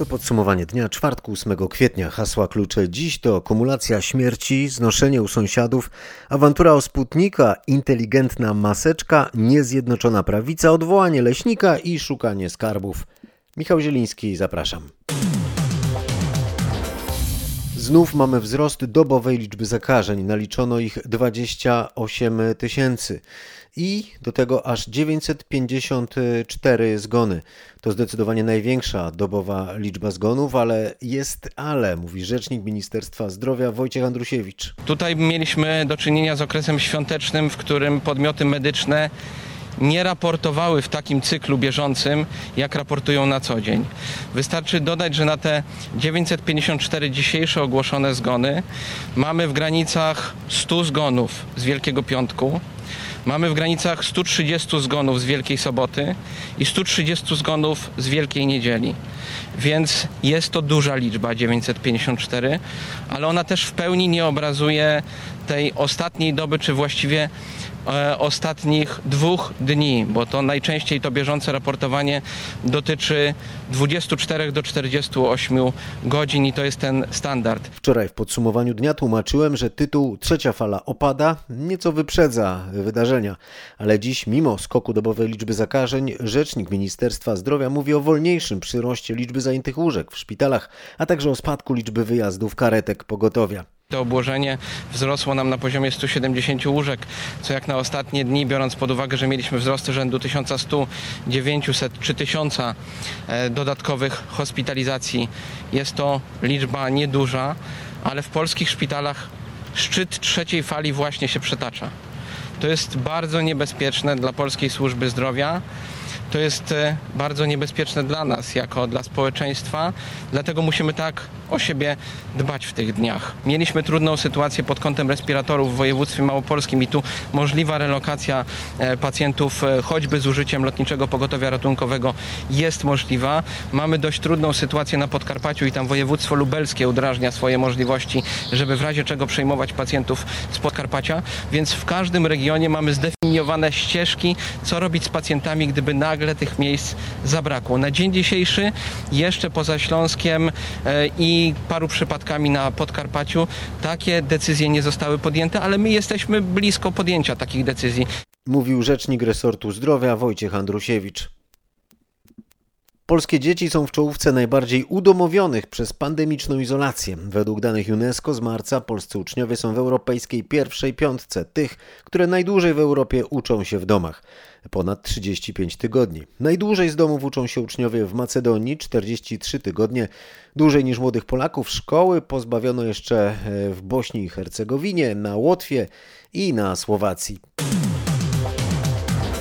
To podsumowanie dnia czwartku 8 kwietnia. Hasła klucze dziś to kumulacja śmierci, znoszenie u sąsiadów, awantura o Sputnika, inteligentna maseczka, niezjednoczona prawica, odwołanie leśnika i szukanie skarbów. Michał Zieliński, zapraszam. Znów mamy wzrost dobowej liczby zakażeń. Naliczono ich 28 tysięcy i do tego aż 954 zgony. To zdecydowanie największa dobowa liczba zgonów, ale jest ale, mówi rzecznik Ministerstwa Zdrowia Wojciech Andrusiewicz. Tutaj mieliśmy do czynienia z okresem świątecznym, w którym podmioty medyczne nie raportowały w takim cyklu bieżącym, jak raportują na co dzień. Wystarczy dodać, że na te 954 dzisiejsze ogłoszone zgony mamy w granicach 100 zgonów z Wielkiego Piątku, Mamy w granicach 130 zgonów z Wielkiej Soboty i 130 zgonów z Wielkiej Niedzieli. Więc jest to duża liczba 954, ale ona też w pełni nie obrazuje tej ostatniej doby, czy właściwie ostatnich dwóch dni, bo to najczęściej to bieżące raportowanie dotyczy 24 do 48 godzin i to jest ten standard. Wczoraj w podsumowaniu dnia tłumaczyłem, że tytuł Trzecia fala opada nieco wyprzedza wydarzenia, ale dziś mimo skoku dobowej liczby zakażeń rzecznik Ministerstwa Zdrowia mówi o wolniejszym przyroście liczby zajętych łóżek w szpitalach, a także o spadku liczby wyjazdów karetek pogotowia. To obłożenie wzrosło nam na poziomie 170 łóżek, co jak na ostatnie dni, biorąc pod uwagę, że mieliśmy wzrosty rzędu 1100, 900 czy 1000 e, dodatkowych hospitalizacji, jest to liczba nieduża, ale w polskich szpitalach szczyt trzeciej fali właśnie się przetacza. To jest bardzo niebezpieczne dla polskiej służby zdrowia to jest e, bardzo niebezpieczne dla nas, jako dla społeczeństwa, dlatego musimy tak o siebie dbać w tych dniach. Mieliśmy trudną sytuację pod kątem respiratorów w województwie małopolskim i tu możliwa relokacja e, pacjentów e, choćby z użyciem lotniczego pogotowia ratunkowego jest możliwa. Mamy dość trudną sytuację na Podkarpaciu i tam województwo lubelskie udrażnia swoje możliwości, żeby w razie czego przejmować pacjentów z Podkarpacia, więc w każdym regionie mamy zdefiniowane ścieżki, co robić z pacjentami, gdyby nagle nagle tych miejsc zabrakło. Na dzień dzisiejszy jeszcze poza Śląskiem e, i paru przypadkami na Podkarpaciu takie decyzje nie zostały podjęte, ale my jesteśmy blisko podjęcia takich decyzji. Mówił rzecznik resortu zdrowia Wojciech Andrusiewicz. Polskie dzieci są w czołówce najbardziej udomowionych przez pandemiczną izolację. Według danych UNESCO z marca polscy uczniowie są w europejskiej pierwszej piątce tych, które najdłużej w Europie uczą się w domach. Ponad 35 tygodni. Najdłużej z domów uczą się uczniowie w Macedonii 43 tygodnie. Dłużej niż młodych Polaków szkoły pozbawiono jeszcze e, w Bośni i Hercegowinie, na Łotwie i na Słowacji.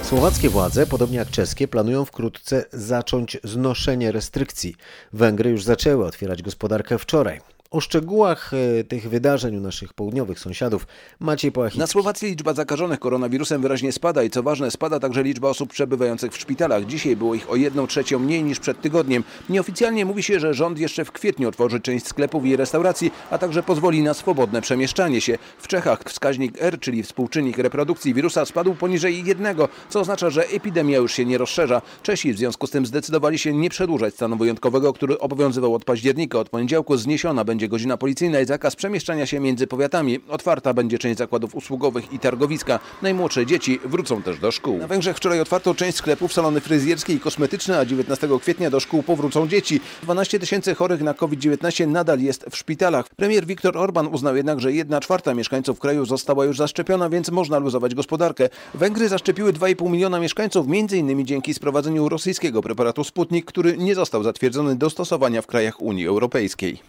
Słowackie władze, podobnie jak czeskie, planują wkrótce zacząć znoszenie restrykcji. Węgry już zaczęły otwierać gospodarkę wczoraj. O szczegółach e, tych wydarzeń u naszych południowych sąsiadów Maciej Połachicki. Na Słowacji liczba zakażonych koronawirusem wyraźnie spada i co ważne spada także liczba osób przebywających w szpitalach. Dzisiaj było ich o jedną trzecią mniej niż przed tygodniem. Nieoficjalnie mówi się, że rząd jeszcze w kwietniu otworzy część sklepów i restauracji, a także pozwoli na swobodne przemieszczanie się. W Czechach wskaźnik R, czyli współczynnik reprodukcji wirusa spadł poniżej jednego, co oznacza, że epidemia już się nie rozszerza. Czesi w związku z tym zdecydowali się nie przedłużać stanu wyjątkowego, który obowiązywał od października. Od poniedziałku zniesiona będzie będzie godzina policyjna i zakaz przemieszczania się między powiatami. Otwarta będzie część zakładów usługowych i targowiska. Najmłodsze dzieci wrócą też do szkół. Na Węgrzech wczoraj otwarto część sklepów, salony fryzjerskie i kosmetyczne, a 19 kwietnia do szkół powrócą dzieci. 12 tysięcy chorych na COVID-19 nadal jest w szpitalach. Premier Viktor Orban uznał jednak, że 1 czwarta mieszkańców kraju została już zaszczepiona, więc można luzować gospodarkę. Węgry zaszczepiły 2,5 miliona mieszkańców, m.in. dzięki sprowadzeniu rosyjskiego preparatu Sputnik, który nie został zatwierdzony do stosowania w krajach Unii Europejskiej.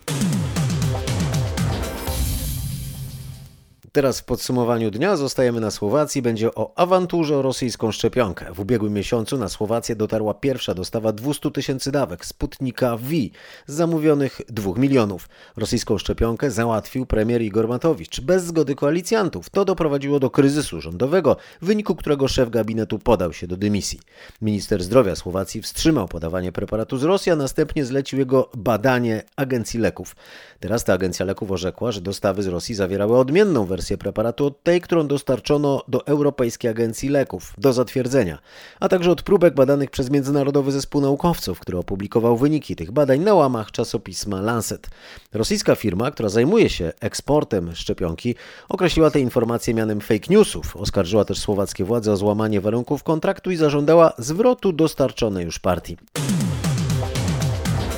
Teraz w podsumowaniu dnia zostajemy na Słowacji. Będzie o awanturze o rosyjską szczepionkę. W ubiegłym miesiącu na Słowację dotarła pierwsza dostawa 200 tysięcy dawek Sputnika V z zamówionych 2 milionów. Rosyjską szczepionkę załatwił premier Igor Matowicz bez zgody koalicjantów. To doprowadziło do kryzysu rządowego, w wyniku którego szef gabinetu podał się do dymisji. Minister zdrowia Słowacji wstrzymał podawanie preparatu z Rosji, a następnie zlecił jego badanie Agencji Leków. Teraz ta Agencja Leków orzekła, że dostawy z Rosji zawierały odmienną wersję wersję preparatu od tej, którą dostarczono do Europejskiej Agencji Leków do zatwierdzenia, a także od próbek badanych przez Międzynarodowy Zespół Naukowców, który opublikował wyniki tych badań na łamach czasopisma Lancet. Rosyjska firma, która zajmuje się eksportem szczepionki, określiła te informacje mianem fake newsów. Oskarżyła też słowackie władze o złamanie warunków kontraktu i zażądała zwrotu dostarczonej już partii.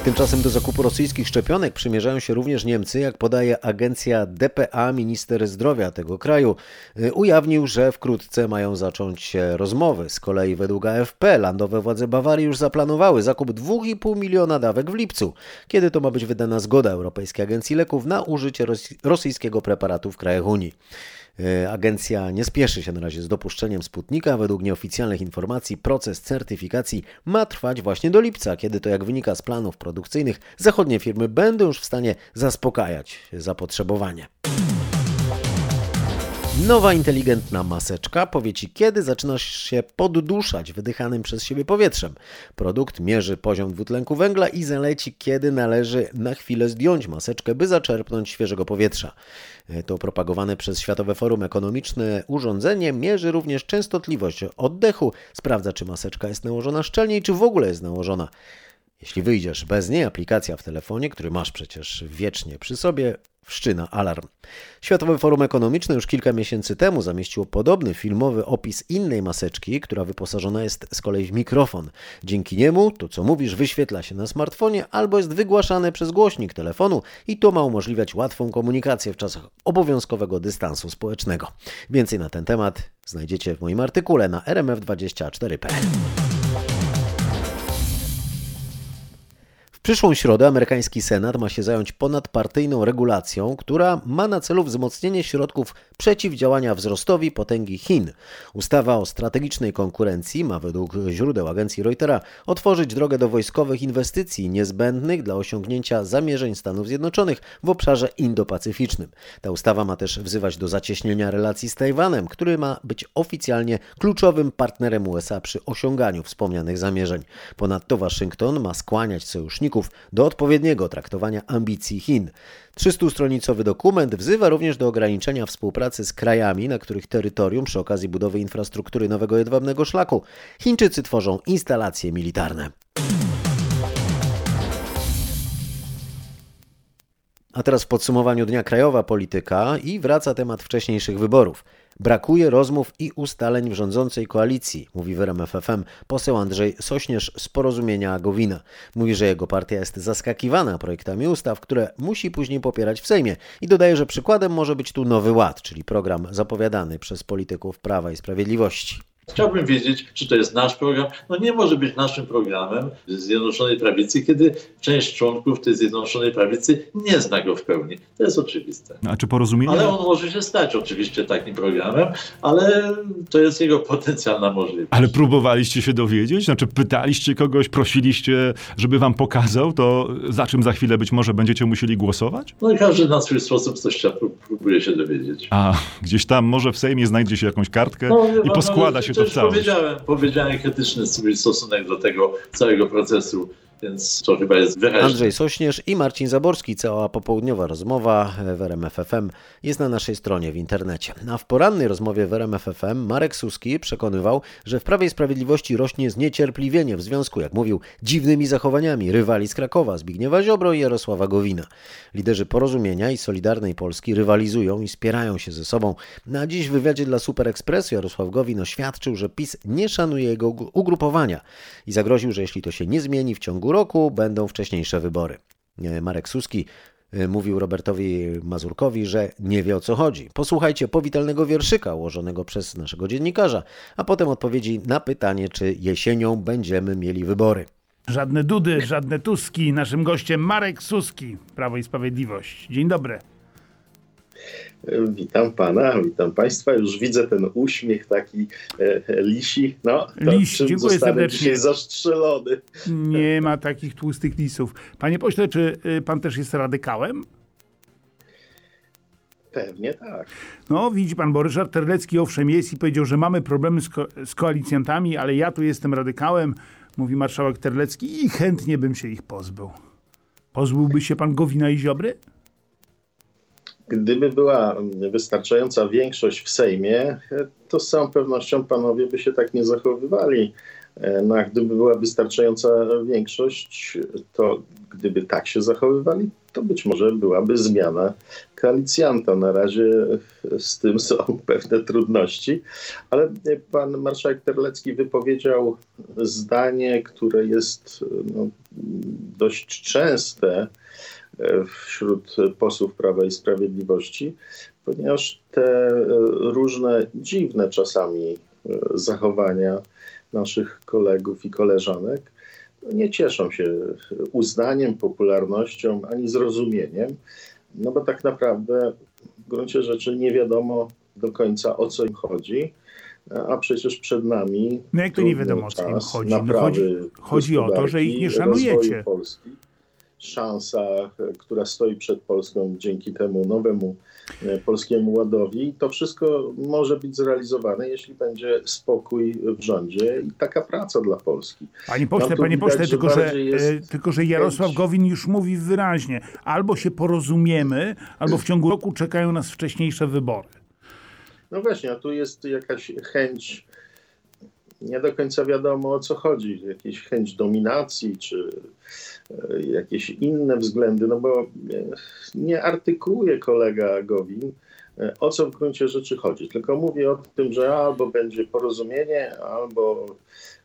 Tymczasem do zakupu rosyjskich szczepionek przymierzają się również Niemcy. Jak podaje agencja DPA, minister zdrowia tego kraju y, ujawnił, że wkrótce mają zacząć się rozmowy. Z kolei według AFP landowe władze Bawarii już zaplanowały zakup 2,5 miliona dawek w lipcu, kiedy to ma być wydana zgoda Europejskiej Agencji Leków na użycie rosyjskiego preparatu w krajach Unii. E, agencja nie spieszy się na razie z dopuszczeniem Sputnika. Według nieoficjalnych informacji proces certyfikacji ma trwać właśnie do lipca, kiedy to jak wynika z planów produkcyjnych, zachodnie firmy będą już w stanie zaspokajać zapotrzebowanie. Nowa inteligentna maseczka powie Ci, kiedy zaczynasz się podduszać wydychanym przez siebie powietrzem. Produkt mierzy poziom dwutlenku węgla i zaleci, kiedy należy na chwilę zdjąć maseczkę, by zaczerpnąć świeżego powietrza. E, to propagowane przez Światowe Forum Ekonomiczne urządzenie mierzy również częstotliwość oddechu, sprawdza, czy maseczka jest nałożona szczelnie czy w ogóle jest nałożona. Jeśli wyjdziesz bez niej, aplikacja w telefonie, który masz przecież wiecznie przy sobie, wszczyna alarm. Światowe Forum Ekonomiczne już kilka miesięcy temu zamieściło podobny filmowy opis innej maseczki, która wyposażona jest z kolei w mikrofon. Dzięki niemu to, co mówisz, wyświetla się na smartfonie albo jest wygłaszane przez głośnik telefonu i to ma umożliwiać łatwą komunikację w czasach obowiązkowego dystansu społecznego. Więcej na ten temat znajdziecie w moim artykule na rmf24.pl. przyszłą środę amerykański Senat ma się zająć ponadpartyjną regulacją, która ma na celu wzmocnienie środków przeciwdziałania wzrostowi potęgi Chin. Ustawa o strategicznej konkurencji ma według źródeł agencji Reutera otworzyć drogę do wojskowych inwestycji niezbędnych dla osiągnięcia zamierzeń Stanów Zjednoczonych w obszarze indo-pacyficznym. Ta ustawa ma też wzywać do zacieśnienia relacji z Tajwanem, który ma być oficjalnie kluczowym partnerem USA przy osiąganiu wspomnianych zamierzeń. Ponadto Waszyngton ma skłaniać sojuszników do odpowiedniego traktowania ambicji Chin. 300-stronicowy dokument wzywa również do ograniczenia współpracy z krajami, na których terytorium przy okazji budowy infrastruktury nowego jedwabnego szlaku Chińczycy tworzą instalacje militarne. A teraz w podsumowaniu dnia krajowa polityka i wraca temat wcześniejszych wyborów. Brakuje rozmów i ustaleń w rządzącej koalicji, mówi w RMFFM poseł Andrzej Sośnierz z Porozumienia Gowina. Mówi, że jego partia jest zaskakiwana projektami ustaw, które musi później popierać w Sejmie i dodaje, że przykładem może być tu Nowy Ład, czyli program zapowiadany przez polityków Prawa i Sprawiedliwości. Chciałbym wiedzieć, czy to jest nasz program. No nie może być naszym programem Zjednoczonej Prawicy, kiedy część członków tej Zjednoczonej Prawicy nie zna go w pełni. To jest oczywiste. A czy porozumienie? Ale on może się stać oczywiście takim programem, ale to jest jego potencjalna możliwość. Ale próbowaliście się dowiedzieć? Znaczy pytaliście kogoś, prosiliście, żeby wam pokazał to, za czym za chwilę być może będziecie musieli głosować? No i każdy na swój sposób coś próbuje się dowiedzieć. A gdzieś tam może w Sejmie znajdzie się jakąś kartkę no, i poskłada się to w całość. Powiedziałem, powiedziałem krytyczny stosunek do tego całego procesu więc to chyba jest wyraźne. Andrzej Sośnierz i Marcin Zaborski. Cała popołudniowa rozmowa w RMF FM jest na naszej stronie w internecie. A w porannej rozmowie w RMF FM Marek Suski przekonywał, że w Prawie i Sprawiedliwości rośnie zniecierpliwienie w związku, jak mówił, dziwnymi zachowaniami rywali z Krakowa, Zbigniewa Ziobro i Jarosława Gowina. Liderzy Porozumienia i Solidarnej Polski rywalizują i spierają się ze sobą. Na dziś w wywiadzie dla Super Expressu Jarosław Gowin oświadczył, że PiS nie szanuje jego ugrupowania i zagroził, że jeśli to się nie zmieni w ciągu roku będą wcześniejsze wybory. Marek Suski e, mówił Robertowi Mazurkowi, że nie wie o co chodzi. Posłuchajcie powitalnego wierszyka ułożonego przez naszego dziennikarza, a potem odpowiedzi na pytanie, czy jesienią będziemy mieli wybory. Żadne Dudy, żadne Tuski. Naszym gościem Marek Suski, Prawo i Sprawiedliwość. Dzień dobry. Witam pana, witam państwa. Już widzę ten uśmiech taki e, lisi. No, Liś, dziękuję serdecznie. dzisiaj zastrzelony. Nie ma takich tłustych lisów. Panie pośle, czy y, pan też jest radykałem? Pewnie tak. No, widzi pan, bo Ryszard Terlecki owszem jest i powiedział, że mamy problemy z, ko z koalicjantami, ale ja tu jestem radykałem, mówi marszałek Terlecki i chętnie bym się ich pozbył. Pozbyłby się pan Gowina i Ziobry? Gdyby była wystarczająca większość w Sejmie, to z całą pewnością panowie by się tak nie zachowywali. No a gdyby była wystarczająca większość, to gdyby tak się zachowywali, to być może byłaby zmiana koalicjanta. Na razie z tym są pewne trudności, ale pan marszałek Terlecki wypowiedział zdanie, które jest no, dość częste wśród posłów Prawa i Sprawiedliwości, ponieważ te różne dziwne czasami zachowania naszych kolegów i koleżanek nie cieszą się uznaniem, popularnością ani zrozumieniem, no bo tak naprawdę w gruncie rzeczy nie wiadomo do końca o co im chodzi. A przecież przed nami. No jak to nie wiadomo o co im chodzi? No chodzi, chodzi o to, że ich nie szanujecie. Polski szansa, która stoi przed Polską dzięki temu nowemu e, Polskiemu Ładowi. To wszystko może być zrealizowane, jeśli będzie spokój w rządzie i taka praca dla Polski. Panie pośle, panie widać, pośle, tylko że, e, tylko że Jarosław chęć... Gowin już mówi wyraźnie, albo się porozumiemy, albo w ciągu roku czekają nas wcześniejsze wybory. No właśnie, a tu jest jakaś chęć nie do końca wiadomo o co chodzi. Jakieś chęć dominacji, czy e, jakieś inne względy, no bo e, nie artykułuje kolega Gowin, e, o co w gruncie rzeczy chodzi. Tylko mówi o tym, że albo będzie porozumienie, albo.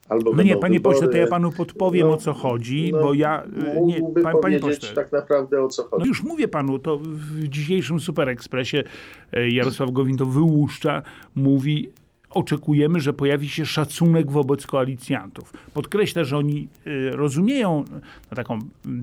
Albo no nie, panie wybory. pośle, to ja panu podpowiem no, o co chodzi, no, bo ja. Nie, pan, panie pośle. tak naprawdę o co chodzi. No już mówię panu, to w dzisiejszym Super Expressie Jarosław Gowin to wyłuszcza, mówi oczekujemy, że pojawi się szacunek wobec koalicjantów. Podkreślę, że oni y, rozumieją no, taką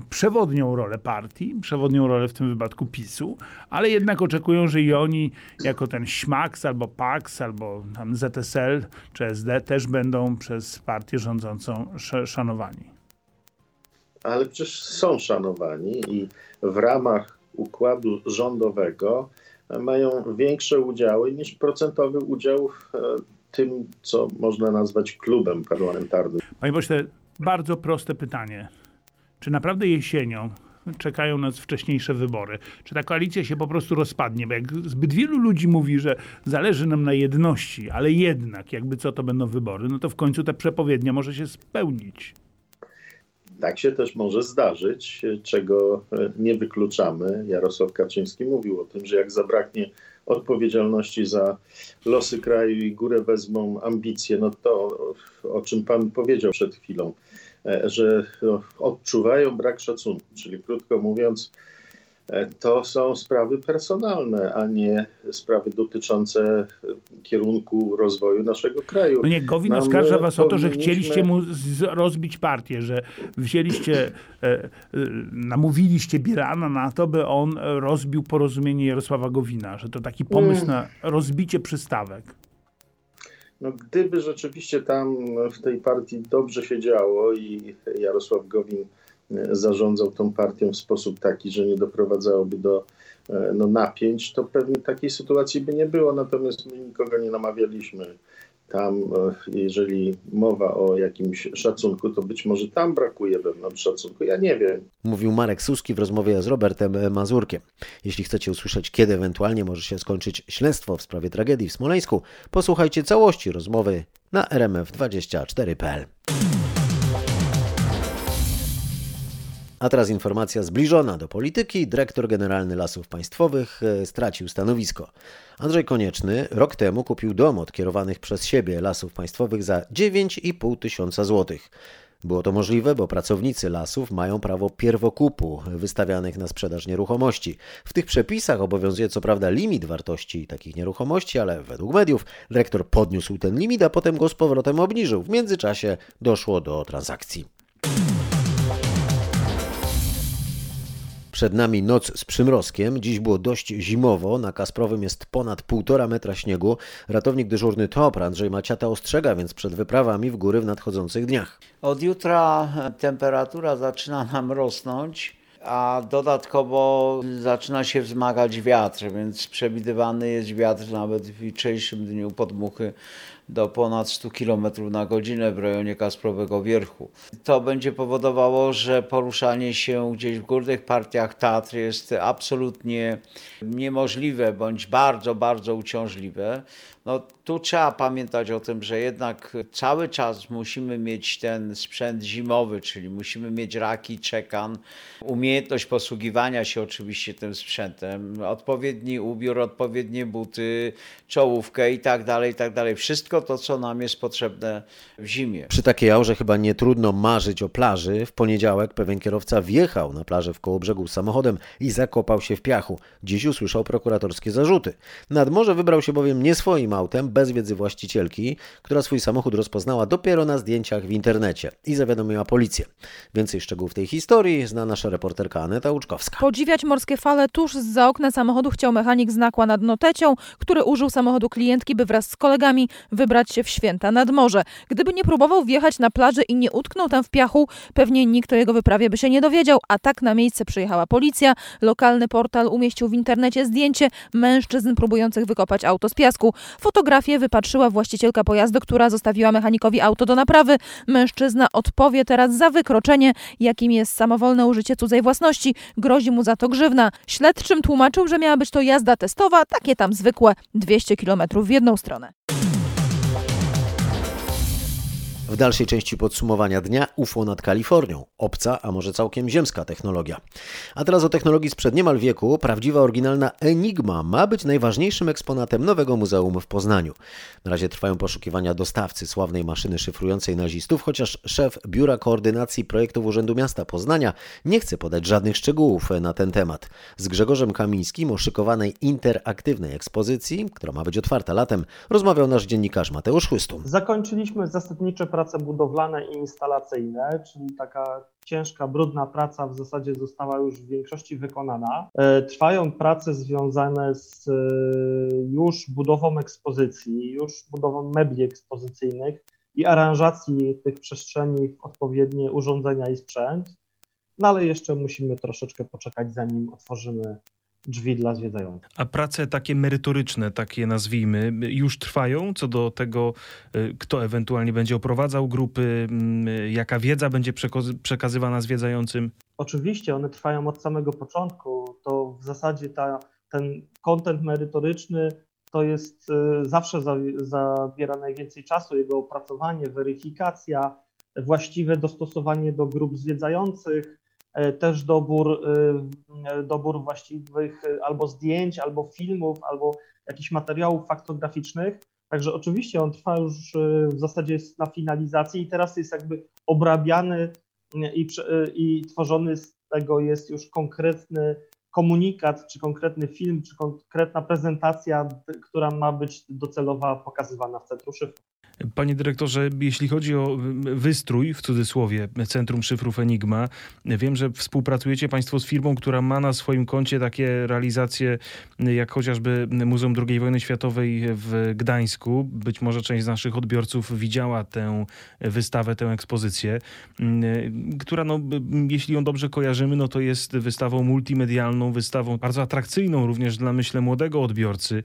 przewodnią rolę partii, przewodnią rolę w tym wypadku PiSu, ale jednak oczekują, że i oni jako ten ŚMAKS albo PAKS albo tam ZSL czy SD też będą przez partię rządzącą szanowani. Ale przecież są szanowani i w ramach układu rządowego mają większe udziały niż procentowy udział w e, tym, co można nazwać klubem parlamentarnym. Panie pośle, bardzo proste pytanie. Czy naprawdę jesienią czekają nas wcześniejsze wybory? Czy ta koalicja się po prostu rozpadnie? Bo jak zbyt wielu ludzi mówi, że zależy nam na jedności, ale jednak, jakby co to będą wybory, no to w końcu ta przepowiednia może się spełnić. Tak się też może zdarzyć, czego e, nie wykluczamy. Jarosław Kaczyński mówił o tym, że jak zabraknie odpowiedzialności za losy kraju i górę wezmą ambicje, no to o czym pan powiedział przed chwilą, e, że no, odczuwają brak szacunku, czyli krótko mówiąc, E, to są sprawy personalne, a nie sprawy dotyczące kierunku rozwoju naszego kraju. No nie, Gowin Nam oskarża was o to, że chcieliście mu rozbić partię, że wzięliście, e, e, namówiliście Bierana na to, by on rozbił porozumienie Jarosława Gowina, że to taki pomysł na rozbicie przystawek. No, gdyby rzeczywiście tam w tej partii dobrze się działo i Jarosław Gowin zarządzał tą partią w sposób taki, że nie doprowadzałoby do e, no, napięć, to pewnie takiej sytuacji by nie było. Natomiast my nikogo nie namawialiśmy. Tam, e, jeżeli mowa o jakimś szacunku, to być może tam brakuje wewnątrz szacunku. Ja nie wiem. Mówił Marek Suski w rozmowie z Robertem Mazurkiem. Jeśli chcecie usłyszeć, kiedy ewentualnie może się skończyć śledztwo w sprawie tragedii w Smoleńsku, posłuchajcie całości rozmowy na rmf24.pl. A teraz informacja zbliżona do polityki. Dyrektor Generalny Lasów Państwowych e, stracił stanowisko. Andrzej Konieczny rok temu kupił dom od kierowanych przez siebie Lasów Państwowych za 9,5 tysiąca złotych. Było to możliwe, bo pracownicy lasów mają prawo pierwokupu wystawianych na sprzedaż nieruchomości. W tych przepisach obowiązuje co prawda limit wartości takich nieruchomości, ale według mediów dyrektor podniósł ten limit, a potem go z powrotem obniżył. W międzyczasie doszło do transakcji. Przed nami noc z przymrozkiem. Dziś było dość zimowo. Na Kasprowym jest ponad półtora metra śniegu. Ratownik dyżurny TOPR Andrzej Maciata ostrzega więc przed wyprawami w góry w nadchodzących dniach. Od jutra temperatura zaczyna nam rosnąć a dodatkowo zaczyna się wzmagać wiatr, więc przewidywany jest wiatr nawet w jutrzejszym dniu podmuchy do ponad 100 km na godzinę w rejonie Kasprowego Wierchu. To będzie powodowało, że poruszanie się gdzieś w górnych partiach Tatr jest absolutnie niemożliwe bądź bardzo, bardzo uciążliwe. No, tu trzeba pamiętać o tym, że jednak cały czas musimy mieć ten sprzęt zimowy, czyli musimy mieć raki, czekan, umiejętność posługiwania się oczywiście tym sprzętem, odpowiedni ubiór, odpowiednie buty, czołówkę i tak dalej, i tak dalej. Wszystko to, co nam jest potrzebne w zimie. Przy takiej aurze chyba nie trudno marzyć o plaży. W poniedziałek pewien kierowca wjechał na plażę w Kołobrzegu samochodem i zakopał się w piachu. Dziś usłyszał prokuratorskie zarzuty. Nad morze wybrał się bowiem nie swoim autem, bez wiedzy właścicielki, która swój samochód rozpoznała dopiero na zdjęciach w internecie i zawiadomiła policję. Więcej szczegółów tej historii zna nasza reporterka Aneta Łuczkowska. Podziwiać morskie fale tuż za okna samochodu chciał mechanik z nakła nad Notecią, który użył samochodu klientki, by wraz z kolegami wybrać się w święta nad morze. Gdyby nie próbował wjechać na plażę i nie utknął tam w piachu, pewnie nikt o jego wyprawie by się nie dowiedział, a tak na miejsce przyjechała policja. Lokalny portal umieścił w internecie zdjęcie mężczyzn próbujących wykopać auto z piasku. Fotografię wypatrzyła właścicielka pojazdu, która zostawiła mechanikowi auto do naprawy. Mężczyzna odpowie teraz za wykroczenie, jakim jest samowolne użycie cudzej własności. Grozi mu za to grzywna. Śledczym tłumaczył, że miała być to jazda testowa, takie tam zwykłe 200 km w jedną stronę. W dalszej części podsumowania dnia UFO nad Kalifornią. Obca, a może całkiem ziemska technologia. A teraz o technologii sprzed niemal wieku. Prawdziwa, oryginalna Enigma ma być najważniejszym eksponatem nowego muzeum w Poznaniu. Na razie trwają poszukiwania dostawcy sławnej maszyny szyfrującej nazistów, chociaż szef Biura Koordynacji Projektów Urzędu Miasta Poznania nie chce podać żadnych szczegółów na ten temat. Z Grzegorzem Kamińskim o szykowanej interaktywnej ekspozycji, która ma być otwarta latem, rozmawiał nasz dziennikarz Mateusz Chłystun. Zakończyliśmy zasadnicze prace budowlane i instalacyjne, czyli taka ciężka, brudna praca w zasadzie została już w większości wykonana. E, trwają prace związane z e, już budową ekspozycji, już budową mebli ekspozycyjnych i aranżacji tych przestrzeni w odpowiednie urządzenia i sprzęt. No ale jeszcze musimy troszeczkę poczekać, zanim otworzymy drzwi dla zwiedzających. A prace takie merytoryczne, takie nazwijmy, już trwają co do tego, y, kto ewentualnie będzie oprowadzał grupy, mm, jaka wiedza będzie przekazywana zwiedzającym? Oczywiście, one trwają od samego początku. To w zasadzie ta, ten kontent merytoryczny to jest y, zawsze zabiera najwięcej czasu, jego opracowanie, weryfikacja, właściwe dostosowanie do grup zwiedzających, też dobór, e, dobór właściwych e, albo zdjęć, albo filmów, albo jakichś materiałów faktograficznych. Także oczywiście on trwa już w zasadzie jest na finalizacji i teraz jest jakby obrabiany i, i tworzony z tego jest już konkretny komunikat, czy konkretny film, czy konkretna prezentacja, która ma być docelowa pokazywana w Centrum Szyfru. Panie dyrektorze, jeśli chodzi o wystrój, w cudzysłowie, Centrum Szyfrów Enigma, wiem, że współpracujecie Państwo z firmą, która ma na swoim koncie takie realizacje, jak chociażby Muzeum II Wojny Światowej w Gdańsku. Być może część z naszych odbiorców widziała tę wystawę, tę ekspozycję, która, no, jeśli ją dobrze kojarzymy, no to jest wystawą multimedialną, wystawą bardzo atrakcyjną również dla, myślę, młodego odbiorcy.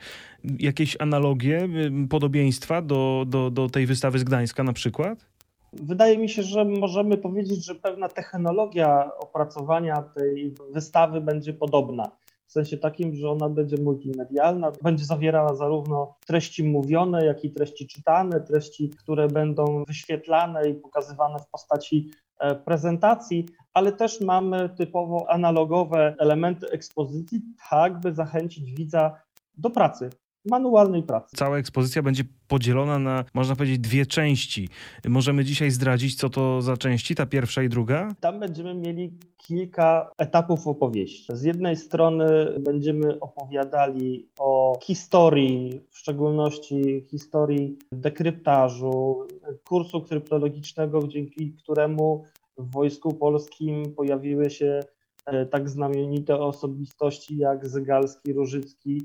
Jakieś analogie, podobieństwa do, do, do tej wystawy z Gdańska na przykład? Wydaje mi się, że możemy powiedzieć, że pewna technologia opracowania tej wystawy będzie podobna. W sensie takim, że ona będzie multimedialna, będzie zawierała zarówno treści mówione, jak i treści czytane, treści, które będą wyświetlane i pokazywane w postaci e, prezentacji, ale też mamy typowo analogowe elementy ekspozycji, tak by zachęcić widza do pracy, manualnej pracy. Cała ekspozycja będzie podzielona na, można powiedzieć, dwie części. Możemy dzisiaj zdradzić, co to za części, ta pierwsza i druga? Tam będziemy mieli kilka etapów opowieści. Z jednej strony będziemy opowiadali o historii, w szczególności historii dekryptażu, kursu kryptologicznego, dzięki któremu w Wojsku Polskim pojawiły się e, tak znamienite osobistości jak Zygalski, Różycki,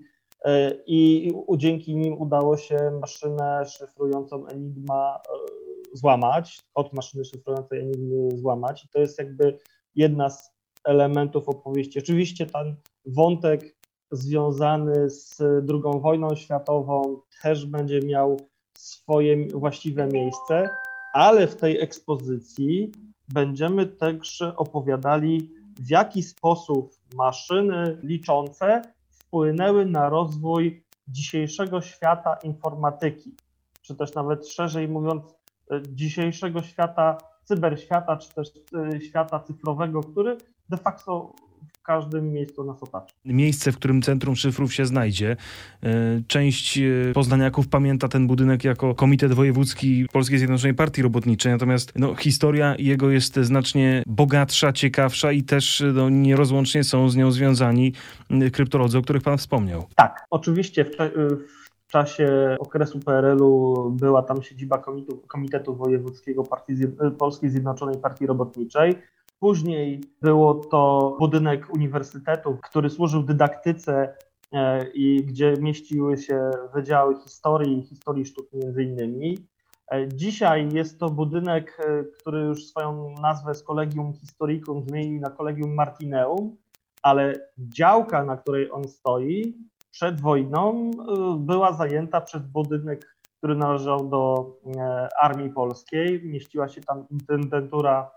i dzięki nim udało się maszynę szyfrującą Enigma e, złamać, kod maszyny szyfrującej Enigmy złamać. I to jest jakby jedna z elementów opowieści. Oczywiście ten wątek związany z II wojną światową też będzie miał swoje właściwe miejsce, ale w tej ekspozycji będziemy także opowiadali, w jaki sposób maszyny liczące wpłynęły na rozwój dzisiejszego świata informatyki, czy też nawet szerzej mówiąc, dzisiejszego świata cyberświata, czy też świata cyfrowego, który de facto każdym miejscu nas otacza. Miejsce, w którym Centrum Szyfrów się znajdzie. Część poznaniaków pamięta ten budynek jako Komitet Wojewódzki Polskiej Zjednoczonej Partii Robotniczej, natomiast no, historia jego jest znacznie bogatsza, ciekawsza i też no, nierozłącznie są z nią związani kryptolodzy, o których pan wspomniał. Tak, oczywiście w, w czasie okresu PRL-u była tam siedziba Komitetu, Komitetu Wojewódzkiego Partii, Polskiej Zjednoczonej Partii Robotniczej. Później było to budynek uniwersytetu, który służył dydaktyce i gdzie mieściły się wydziały historii historii sztuk między innymi. Dzisiaj jest to budynek, który już swoją nazwę z Collegium Historicum zmienił na Collegium Martineum, ale działka, na której on stoi, przed wojną była zajęta przez budynek, który należał do Armii Polskiej. Mieściła się tam intendentura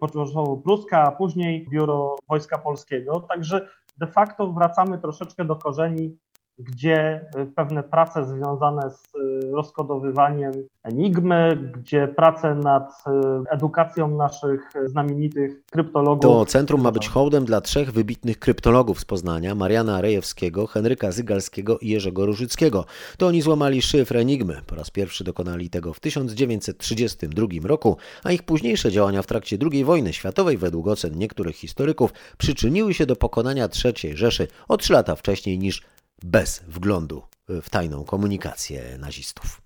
początkowo-pruska, a później biuro Wojska Polskiego. Także de facto wracamy troszeczkę do korzeni, gdzie pewne prace związane z rozkodowywaniem enigmy, gdzie prace nad edukacją naszych znamienitych kryptologów. To centrum ma być hołdem dla trzech wybitnych kryptologów z Poznania, Mariana Rejewskiego, Henryka Zygalskiego i Jerzego Różyckiego. To oni złamali szyfr enigmy. Po raz pierwszy dokonali tego w 1932 roku, a ich późniejsze działania w trakcie II wojny światowej według ocen niektórych historyków przyczyniły się do pokonania III Rzeszy o trzy lata wcześniej niż bez wglądu w tajną komunikację nazistów.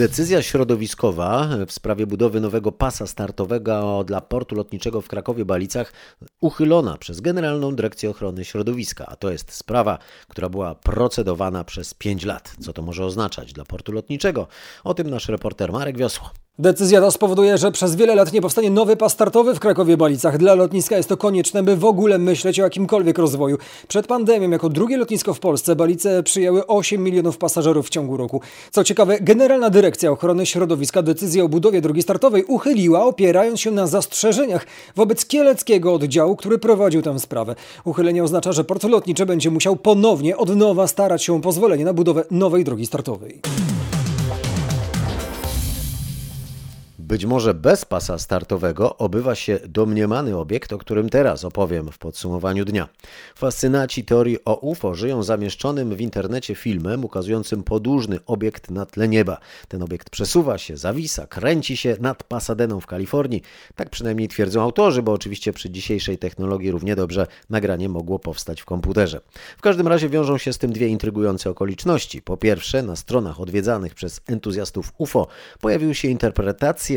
Decyzja środowiskowa w sprawie budowy nowego pasa startowego dla portu lotniczego w Krakowie-Balicach uchylona przez Generalną Dyrekcję Ochrony Środowiska, a to jest sprawa, która była procedowana przez 5 lat. Co to może oznaczać dla portu lotniczego? O tym nasz reporter Marek Wiosło. Decyzja ta spowoduje, że przez wiele lat nie powstanie nowy pas startowy w Krakowie-Balicach. Dla lotniska jest to konieczne, by w ogóle myśleć o jakimkolwiek rozwoju. Przed pandemią, jako drugie lotnisko w Polsce, Balice przyjęły 8 milionów pasażerów w ciągu roku. Co ciekawe, Generalna Dyrekcja Ochrony Środowiska decyzję o budowie drogi startowej uchyliła, opierając się na zastrzeżeniach wobec kieleckiego oddziału, który prowadził tę sprawę. Uchylenie oznacza, że port lotniczy będzie musiał ponownie od nowa starać się o pozwolenie na budowę nowej drogi startowej. Być może bez pasa startowego obywa się domniemany obiekt, o którym teraz opowiem w podsumowaniu dnia. Fascynaci teorii o UFO żyją zamieszczonym w internecie filmem ukazującym podłużny obiekt na tle nieba. Ten obiekt przesuwa się, zawisa, kręci się nad Pasadeną w Kalifornii. Tak przynajmniej twierdzą autorzy, bo oczywiście przy dzisiejszej technologii równie dobrze nagranie mogło powstać w komputerze. W każdym razie wiążą się z tym dwie intrygujące okoliczności. Po pierwsze, na stronach odwiedzanych przez entuzjastów UFO pojawiły się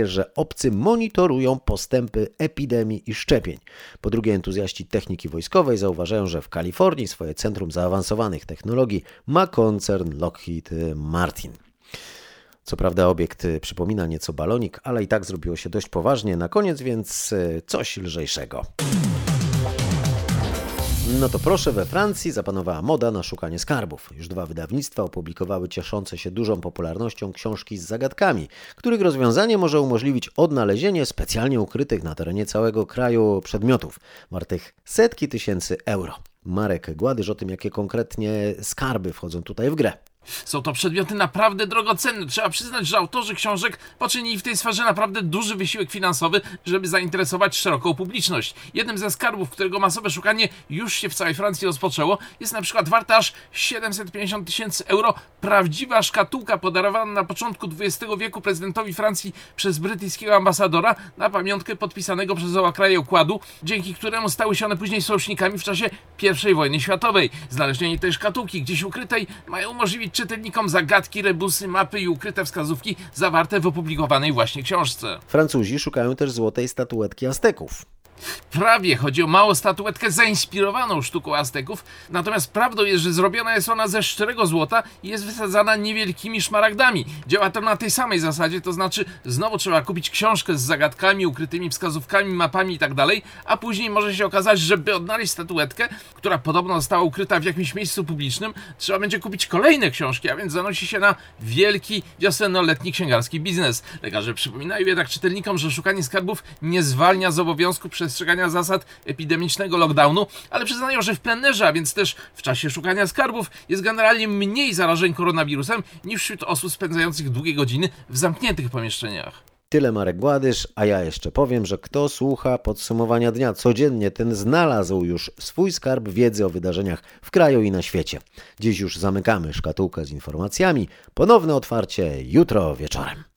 że obcy monitorują postępy epidemii i szczepień. Po drugie, entuzjaści techniki wojskowej zauważają, że w Kalifornii swoje centrum zaawansowanych technologii ma koncern Lockheed Martin. Co prawda obiekt przypomina nieco balonik, ale i tak zrobiło się dość poważnie. Na koniec więc coś lżejszego. No to proszę, we Francji zapanowała moda na szukanie skarbów. Już dwa wydawnictwa opublikowały cieszące się dużą popularnością książki z zagadkami, których rozwiązanie może umożliwić odnalezienie specjalnie ukrytych na terenie całego kraju przedmiotów, wartych setki tysięcy euro. Marek Gładyż o tym, jakie konkretnie skarby wchodzą tutaj w grę. Są to przedmioty naprawdę drogocenne. Trzeba przyznać, że autorzy książek poczynili w tej sferze naprawdę duży wysiłek finansowy, żeby zainteresować szeroką publiczność. Jednym ze skarbów, którego masowe szukanie już się w całej Francji rozpoczęło, jest na przykład warta aż 750 tysięcy euro prawdziwa szkatułka podarowana na początku XX wieku prezydentowi Francji przez brytyjskiego ambasadora na pamiątkę podpisanego przez oba kraje układu, dzięki któremu stały się one później sojusznikami w czasie I wojny światowej. Znalezienie tej szkatułki gdzieś ukrytej mają umożliwić czytelnikom zagadki, rebusy, mapy i ukryte wskazówki zawarte w opublikowanej właśnie książce. Francuzi szukają też złotej statuetki Azteków. Prawie chodzi o małą statuetkę zainspirowaną sztuką Azteków, natomiast prawdą jest, że zrobiona jest ona ze szczerego złota i jest wysadzana niewielkimi szmaragdami. Działa to na tej samej zasadzie, to znaczy znowu trzeba kupić książkę z zagadkami, ukrytymi wskazówkami, mapami itd., a później może się okazać, że by odnaleźć statuetkę, która podobno została ukryta w jakimś miejscu publicznym, trzeba będzie kupić kolejne książki, a więc zanosi się na wielki wiosennoletni księgarski biznes. Lekarze przypominają jednak czytelnikom, że szukanie skarbów nie zwalnia z obowiązku przestrzegania zasad epidemicznego lockdownu, ale przyznają, że w plenerze, a więc też w czasie szukania skarbów jest generalnie mniej zarażeń koronawirusem niż wśród osób spędzających długie godziny w zamkniętych pomieszczeniach. Tyle Marek Gładysz, a ja jeszcze powiem, że kto słucha podsumowania dnia codziennie, ten znalazł już swój skarb wiedzy o wydarzeniach w kraju i na świecie. Dziś już zamykamy szkatułkę z informacjami. Ponowne otwarcie jutro wieczorem.